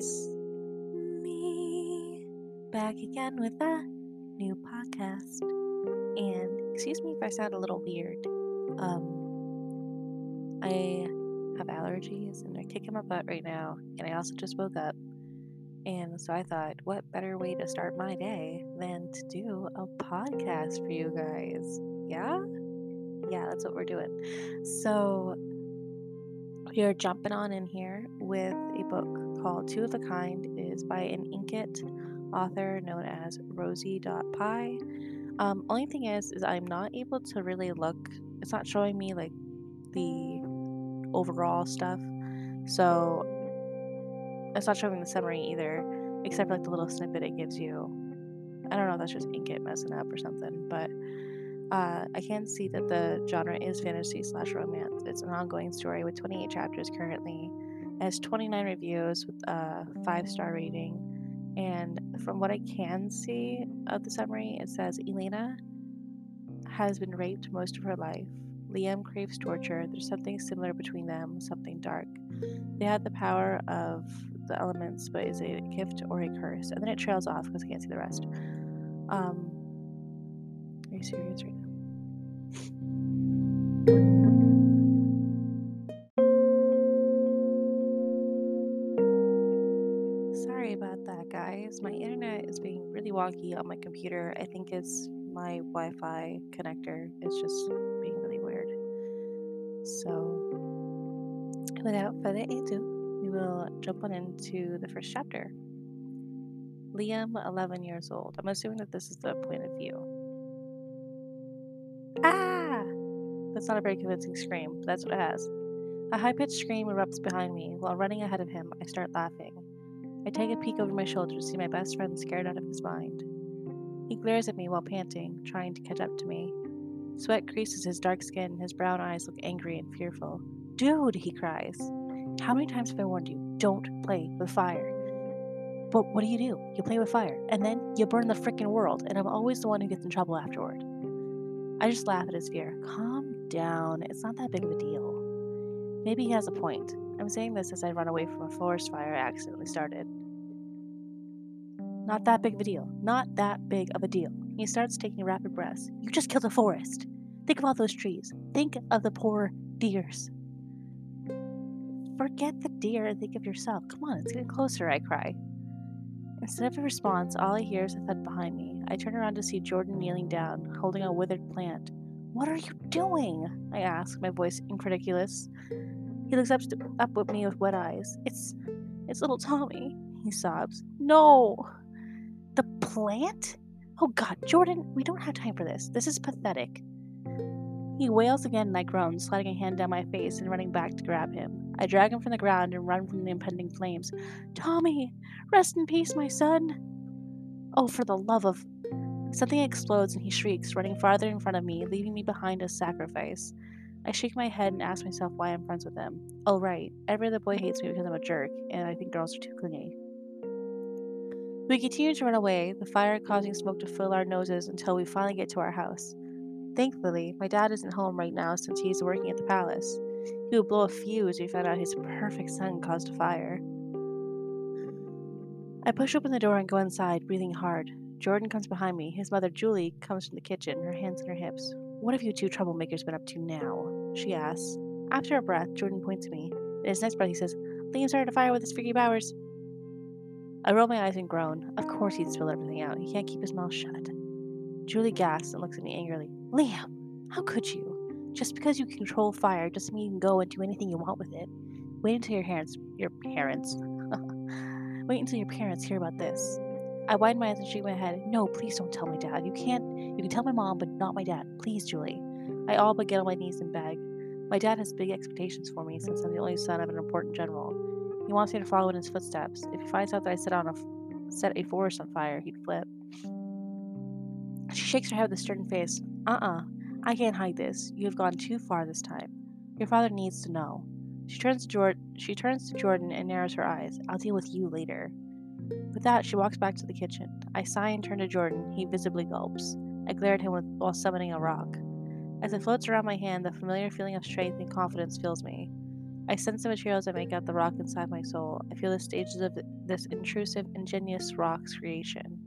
it's me back again with a new podcast. And excuse me if I sound a little weird. Um, I have allergies and they're kicking my butt right now. And I also just woke up. And so I thought, what better way to start my day than to do a podcast for you guys? Yeah? Yeah, that's what we're doing. So we are jumping on in here with a book called Two of a Kind. Is by an Inkitt author known as Rosie.pie. Um, only thing is, is I'm not able to really look. It's not showing me like the overall stuff. So it's not showing the summary either, except for like the little snippet it gives you. I don't know if that's just Inkitt messing up or something, but uh, I can see that the genre is fantasy slash romance. It's an ongoing story with 28 chapters currently. Has 29 reviews with a five star rating. And from what I can see of the summary, it says Elena has been raped most of her life. Liam craves torture. There's something similar between them, something dark. They have the power of the elements, but is it a gift or a curse? And then it trails off because I can't see the rest. Um, are you serious right now? Wonky on my computer. I think it's my Wi Fi connector. It's just being really weird. So, without further ado, we will jump on into the first chapter. Liam, 11 years old. I'm assuming that this is the point of view. Ah! That's not a very convincing scream, but that's what it has. A high pitched scream erupts behind me. While running ahead of him, I start laughing. I take a peek over my shoulder to see my best friend scared out of his mind. He glares at me while panting, trying to catch up to me. Sweat creases his dark skin, his brown eyes look angry and fearful. Dude, he cries. How many times have I warned you? Don't play with fire. But what do you do? You play with fire, and then you burn the frickin' world, and I'm always the one who gets in trouble afterward. I just laugh at his fear. Calm down. It's not that big of a deal. Maybe he has a point. I'm saying this as I run away from a forest fire I accidentally started. Not that big of a deal. Not that big of a deal. He starts taking rapid breaths. You just killed a forest. Think of all those trees. Think of the poor deers. Forget the deer and think of yourself. Come on, it's getting closer, I cry. Instead of a response, all I hear is a thud behind me. I turn around to see Jordan kneeling down, holding a withered plant. What are you doing? I ask, my voice incredulous. He looks up, up at me with wet eyes. It's it's little Tommy, he sobs. No! The plant? Oh god, Jordan, we don't have time for this. This is pathetic. He wails again and I groan, sliding a hand down my face and running back to grab him. I drag him from the ground and run from the impending flames. Tommy, rest in peace, my son. Oh, for the love of. Something explodes and he shrieks, running farther in front of me, leaving me behind as sacrifice. I shake my head and ask myself why I'm friends with him. Oh, right. Every other boy hates me because I'm a jerk, and I think girls are too clingy. We continue to run away, the fire causing smoke to fill our noses until we finally get to our house. Thankfully, my dad isn't home right now since he's working at the palace. He would blow a fuse if he found out his perfect son caused a fire. I push open the door and go inside, breathing hard. Jordan comes behind me. His mother, Julie, comes from the kitchen, her hands on her hips. What have you two troublemakers been up to now? She asks. After a breath, Jordan points at me. In his next breath, he says, Liam started a fire with his freaky powers. I roll my eyes and groan. Of course he'd spill everything out. He can't keep his mouth shut. Julie gasps and looks at me angrily. Liam, how could you? Just because you control fire doesn't mean you can go and do anything you want with it. Wait until your parents, your parents, wait until your parents hear about this. I widen my eyes and shake my head. No, please don't tell my dad. You can't. You can tell my mom, but not my dad. Please, Julie. I all but get on my knees and beg. My dad has big expectations for me since I'm the only son of an important general. He wants me to follow in his footsteps. If he finds out that I set on a set a forest on fire, he'd flip. She shakes her head with a stern face. Uh-uh. I can't hide this. You have gone too far this time. Your father needs to know. She turns to Jordan. She turns to Jordan and narrows her eyes. I'll deal with you later. With that, she walks back to the kitchen. I sigh and turn to Jordan. He visibly gulps. I glare at him with, while summoning a rock. As it floats around my hand, the familiar feeling of strength and confidence fills me. I sense the materials that make up the rock inside my soul. I feel the stages of this intrusive, ingenious rock's creation.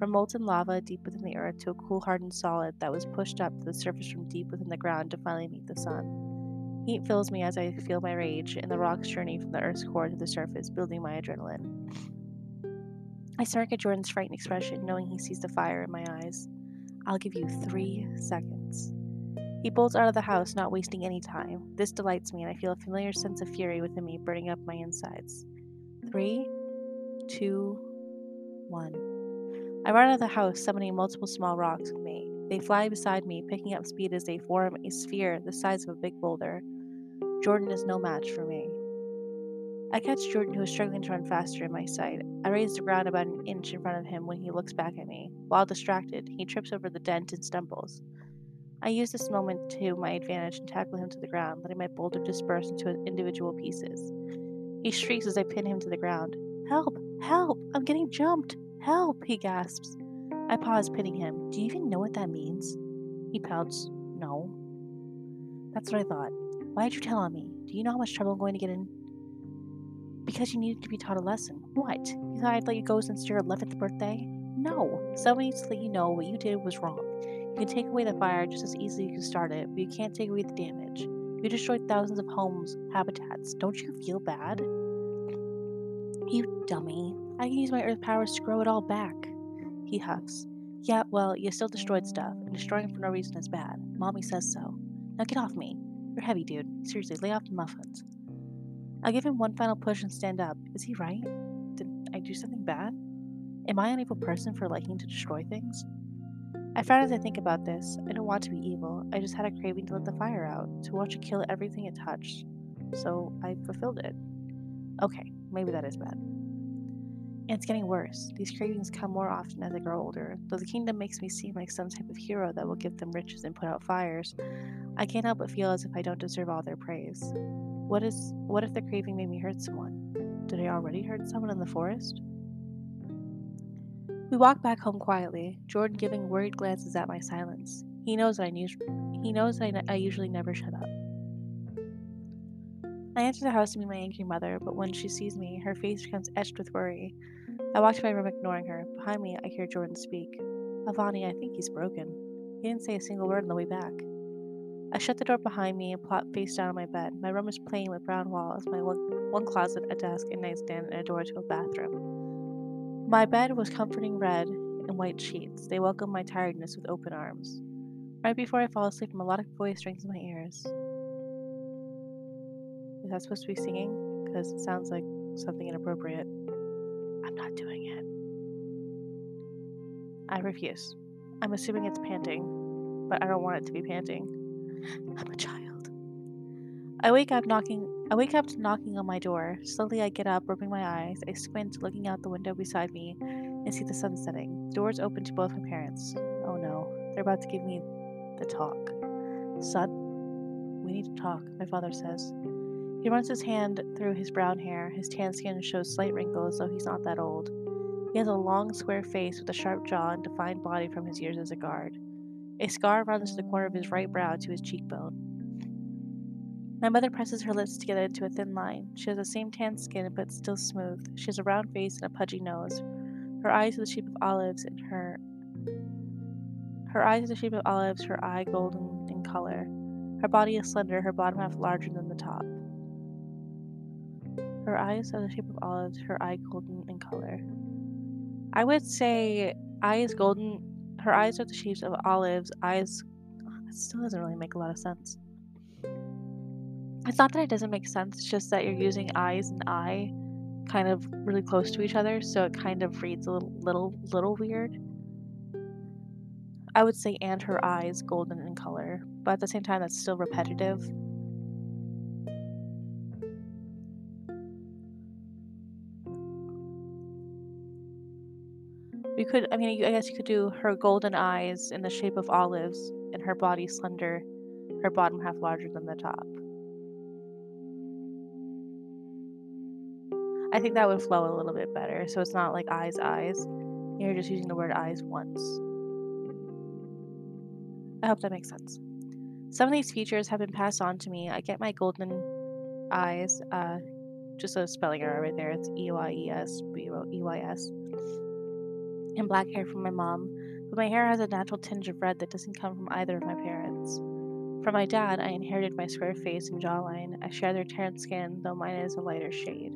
From molten lava deep within the earth to a cool, hardened solid that was pushed up to the surface from deep within the ground to finally meet the sun. Heat fills me as I feel my rage in the rock's journey from the earth's core to the surface, building my adrenaline. I smirk at Jordan's frightened expression, knowing he sees the fire in my eyes. I'll give you three seconds. He bolts out of the house, not wasting any time. This delights me, and I feel a familiar sense of fury within me burning up my insides. Three, two, one. I run out of the house, summoning multiple small rocks with me. They fly beside me, picking up speed as they form a sphere the size of a big boulder. Jordan is no match for me. I catch Jordan, who is struggling to run faster in my sight. I raise the ground about an inch in front of him when he looks back at me. While distracted, he trips over the dent and stumbles. I use this moment to my advantage and tackle him to the ground, letting my boulder disperse into individual pieces. He shrieks as I pin him to the ground. Help! Help! I'm getting jumped! Help! He gasps. I pause, pinning him. Do you even know what that means? He pouts. No. That's what I thought. Why did you tell on me? Do you know how much trouble I'm going to get in? Because you needed to be taught a lesson. What? You thought I'd let you go since your 11th birthday? No. Someone needs to let you know what you did was wrong. You can take away the fire just as easily as you can start it, but you can't take away the damage. You destroyed thousands of homes, habitats. Don't you feel bad? You dummy. I can use my earth powers to grow it all back. He huffs. Yeah, well, you still destroyed stuff, and destroying for no reason is bad. Mommy says so. Now get off me. You're heavy, dude. Seriously, lay off the muffins. I'll give him one final push and stand up. Is he right? Did I do something bad? Am I an evil person for liking to destroy things? I found as I think about this, I don't want to be evil. I just had a craving to let the fire out, to watch it kill everything it touched. So I fulfilled it. Okay, maybe that is bad. And it's getting worse. These cravings come more often as I grow older. Though the kingdom makes me seem like some type of hero that will give them riches and put out fires, I can't help but feel as if I don't deserve all their praise. What is what if the craving made me hurt someone? Did I already hurt someone in the forest? We walk back home quietly, Jordan giving worried glances at my silence. He knows I he knows I, I usually never shut up. I enter the house to meet my angry mother, but when she sees me, her face becomes etched with worry. I walk to my room ignoring her. Behind me, I hear Jordan speak. Avani, I think he's broken. He didn't say a single word on the way back. I shut the door behind me and plop face down on my bed. My room is plain with brown walls, my one, one closet, a desk, a nightstand, and a door to a bathroom. My bed was comforting red and white sheets. They welcomed my tiredness with open arms. Right before I fall asleep, a melodic voice rings in my ears. Is that supposed to be singing? Because it sounds like something inappropriate. I'm not doing it. I refuse. I'm assuming it's panting, but I don't want it to be panting. I'm a child. I wake up knocking I wake up to knocking on my door. Slowly, I get up, rubbing my eyes. I squint, looking out the window beside me, and see the sun setting. The doors open to both my parents. Oh no, they're about to give me the talk. Son, we need to talk, my father says. He runs his hand through his brown hair. His tan skin shows slight wrinkles, though he's not that old. He has a long, square face with a sharp jaw and defined body from his years as a guard. A scar runs to the corner of his right brow to his cheekbone. My mother presses her lips together into a thin line. She has the same tan skin, but still smooth. She has a round face and a pudgy nose. Her eyes are the shape of olives, and her her eyes are the shape of olives. Her eye golden in color. Her body is slender. Her bottom half larger than the top. Her eyes are the shape of olives. Her eye golden in color. I would say eyes golden. Her eyes are the shapes of olives. Eyes. That still doesn't really make a lot of sense. It's not that it doesn't make sense, it's just that you're using eyes and eye kind of really close to each other, so it kind of reads a little little little weird. I would say and her eyes golden in color, but at the same time that's still repetitive. We could, I mean, I guess you could do her golden eyes in the shape of olives and her body slender, her bottom half larger than the top. I think that would flow a little bit better. So it's not like eyes, eyes. You're just using the word eyes once. I hope that makes sense. Some of these features have been passed on to me. I get my golden eyes. Uh, just a spelling error right there. It's E Y E S B O E Y S. And black hair from my mom, but my hair has a natural tinge of red that doesn't come from either of my parents. From my dad, I inherited my square face and jawline. I share their tanned skin, though mine is a lighter shade.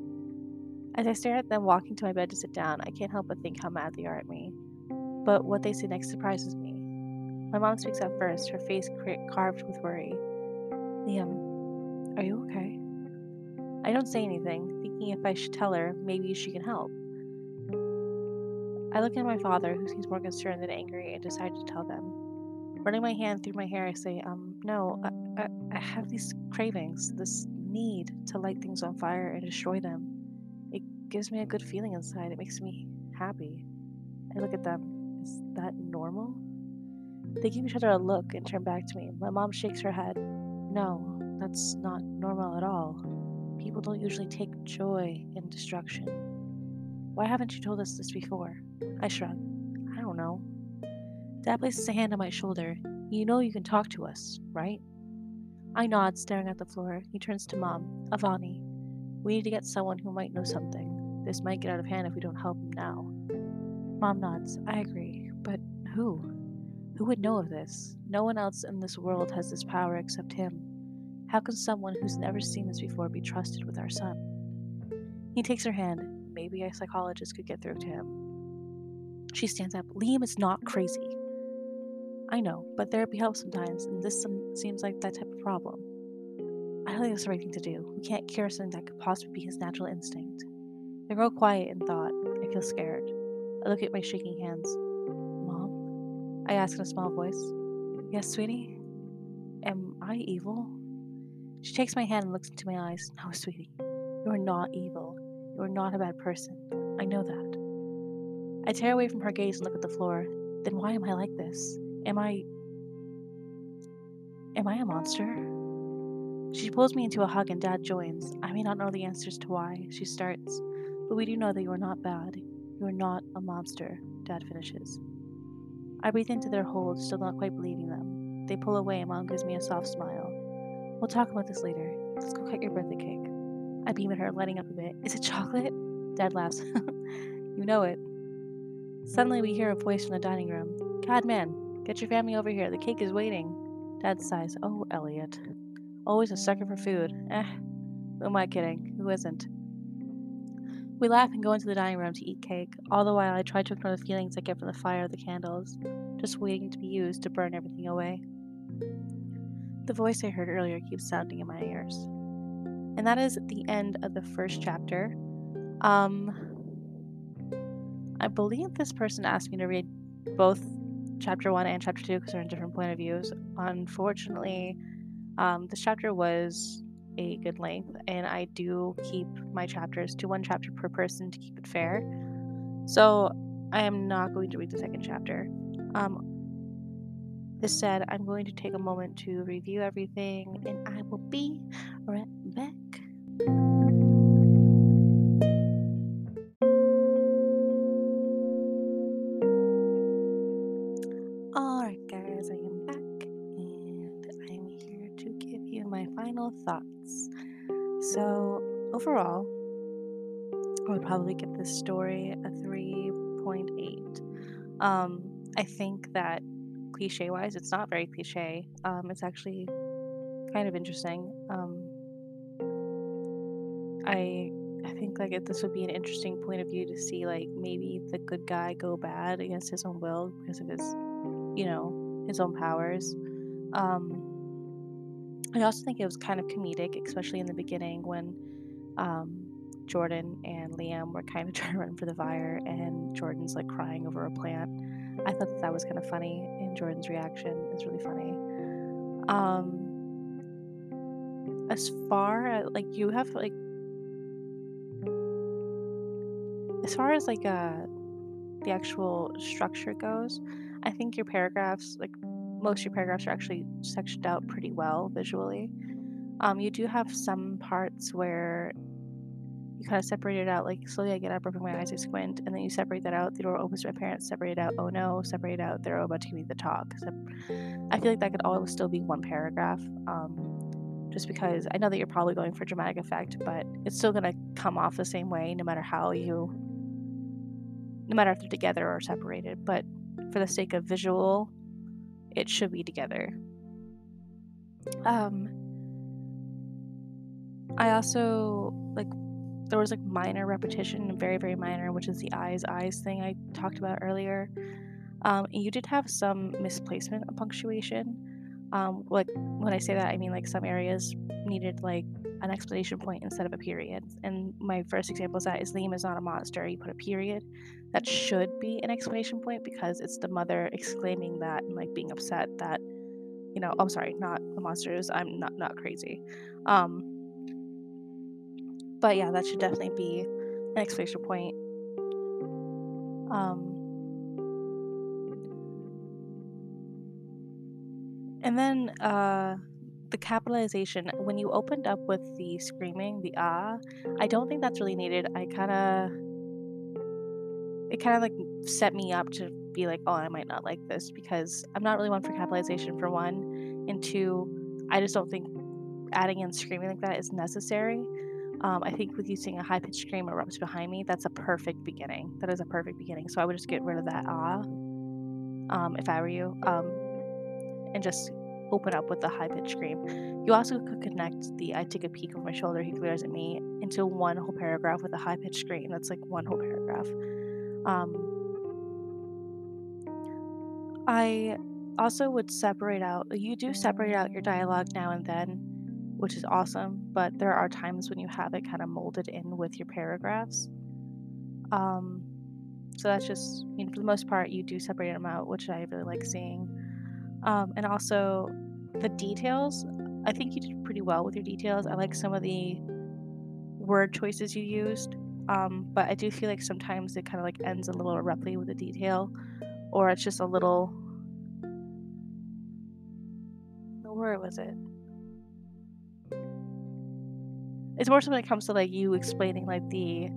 As I stare at them walking to my bed to sit down, I can't help but think how mad they are at me. But what they say next surprises me. My mom speaks up first, her face carved with worry. Liam, are you okay? I don't say anything, thinking if I should tell her, maybe she can help. I look at my father, who seems more concerned than angry, and decide to tell them. Running my hand through my hair, I say, um, no, I, I, I have these cravings, this need to light things on fire and destroy them. It gives me a good feeling inside. It makes me happy. I look at them. Is that normal? They give each other a look and turn back to me. My mom shakes her head. No, that's not normal at all. People don't usually take joy in destruction. Why haven't you told us this before? I shrug. I don't know. Dad places a hand on my shoulder. You know you can talk to us, right? I nod, staring at the floor. He turns to Mom. Avani, we need to get someone who might know something. This might get out of hand if we don't help him now. Mom nods. I agree. But who? Who would know of this? No one else in this world has this power except him. How can someone who's never seen this before be trusted with our son? He takes her hand. Maybe a psychologist could get through to him. She stands up. Liam is not crazy. I know, but therapy helps sometimes, and this seems like that type of problem. I don't think that's the right thing to do. We can't cure something that could possibly be his natural instinct. I grow quiet in thought. I feel scared. I look at my shaking hands. Mom? I ask in a small voice. Yes, sweetie? Am I evil? She takes my hand and looks into my eyes. No, sweetie. You are not evil. You are not a bad person. I know that. I tear away from her gaze and look at the floor. Then why am I like this? Am I. Am I a monster? She pulls me into a hug and Dad joins. I may not know the answers to why, she starts, but we do know that you are not bad. You are not a monster, Dad finishes. I breathe into their hold, still not quite believing them. They pull away, and Mom gives me a soft smile. We'll talk about this later. Let's go cut your birthday cake. I beam at her, lighting up a bit. Is it chocolate? Dad laughs. you know it. Suddenly, we hear a voice from the dining room. God, man, get your family over here. The cake is waiting. Dad sighs. Oh, Elliot. Always a sucker for food. Eh, who am I kidding? Who isn't? We laugh and go into the dining room to eat cake, all the while I try to ignore the feelings I get from the fire of the candles, just waiting to be used to burn everything away. The voice I heard earlier keeps sounding in my ears. And that is the end of the first chapter. Um, I believe this person asked me to read both chapter one and chapter two because they're in different point of views. Unfortunately, um, this chapter was a good length, and I do keep my chapters to one chapter per person to keep it fair. So I am not going to read the second chapter. Um, this said, I'm going to take a moment to review everything, and I will be right final thoughts so, overall, I would probably give this story a 3.8. Um, I think that cliche wise, it's not very cliche. Um, it's actually kind of interesting. Um, I I think like this would be an interesting point of view to see like maybe the good guy go bad against his own will because of his, you know, his own powers. Um, I also think it was kind of comedic, especially in the beginning when um, Jordan and Liam were kind of trying to run for the fire, and Jordan's like crying over a plant. I thought that, that was kind of funny, and Jordan's reaction is really funny. Um, as far as like you have like, as far as like uh, the actual structure goes, I think your paragraphs like most of your paragraphs are actually sectioned out pretty well visually. Um, you do have some parts where you kind of separate it out. Like slowly, I get up, open my eyes, I squint, and then you separate that out. The door opens to my parents. Separate it out. Oh no! Separate it out. They're about to give me the talk. So I feel like that could always still be one paragraph. Um, just because I know that you're probably going for dramatic effect, but it's still going to come off the same way no matter how you, no matter if they're together or separated. But for the sake of visual, it should be together. Um, I also like there was like minor repetition, very very minor, which is the eyes eyes thing I talked about earlier. Um, you did have some misplacement of punctuation. Um, like when I say that, I mean like some areas needed like an explanation point instead of a period. And my first example is that is Liam is not a monster. You put a period. That should be an exclamation point because it's the mother exclaiming that and like being upset that, you know, I'm sorry, not the monsters. I'm not not crazy. Um, but yeah, that should definitely be an exclamation point. Um, and then uh, the capitalization when you opened up with the screaming the ah i don't think that's really needed i kind of it kind of like set me up to be like oh i might not like this because i'm not really one for capitalization for one and two i just don't think adding in screaming like that is necessary um, i think with using a high-pitched scream erupts behind me that's a perfect beginning that is a perfect beginning so i would just get rid of that ah um, if i were you um, and just open up with a high pitched scream. You also could connect the I take a peek over my shoulder, he glares at me into one whole paragraph with a high pitched scream. That's like one whole paragraph. Um, I also would separate out, you do separate out your dialogue now and then, which is awesome, but there are times when you have it kind of molded in with your paragraphs. Um, so that's just, I mean, for the most part, you do separate them out, which I really like seeing. Um, and also the details. I think you did pretty well with your details. I like some of the word choices you used, um, but I do feel like sometimes it kind of like ends a little abruptly with a detail, or it's just a little. Where was it? It's more something that comes to like you explaining like the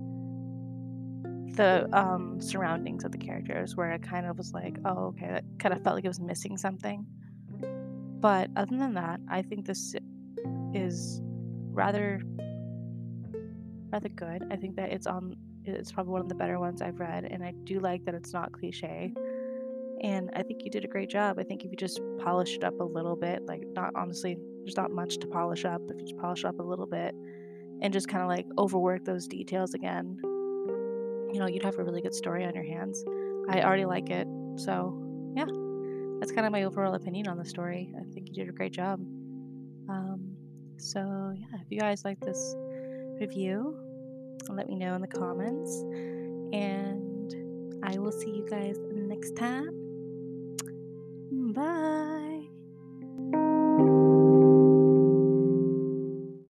the um, surroundings of the characters where it kind of was like, oh, okay, that kind of felt like it was missing something. But other than that, I think this is rather rather good. I think that it's on it's probably one of the better ones I've read and I do like that it's not cliche. And I think you did a great job. I think if you just polish it up a little bit, like not honestly, there's not much to polish up. If you just polish up a little bit and just kind of like overwork those details again, you know, you'd have a really good story on your hands. I already like it. So, yeah, that's kind of my overall opinion on the story. I think you did a great job. Um, so, yeah, if you guys like this review, let me know in the comments. And I will see you guys next time. Bye.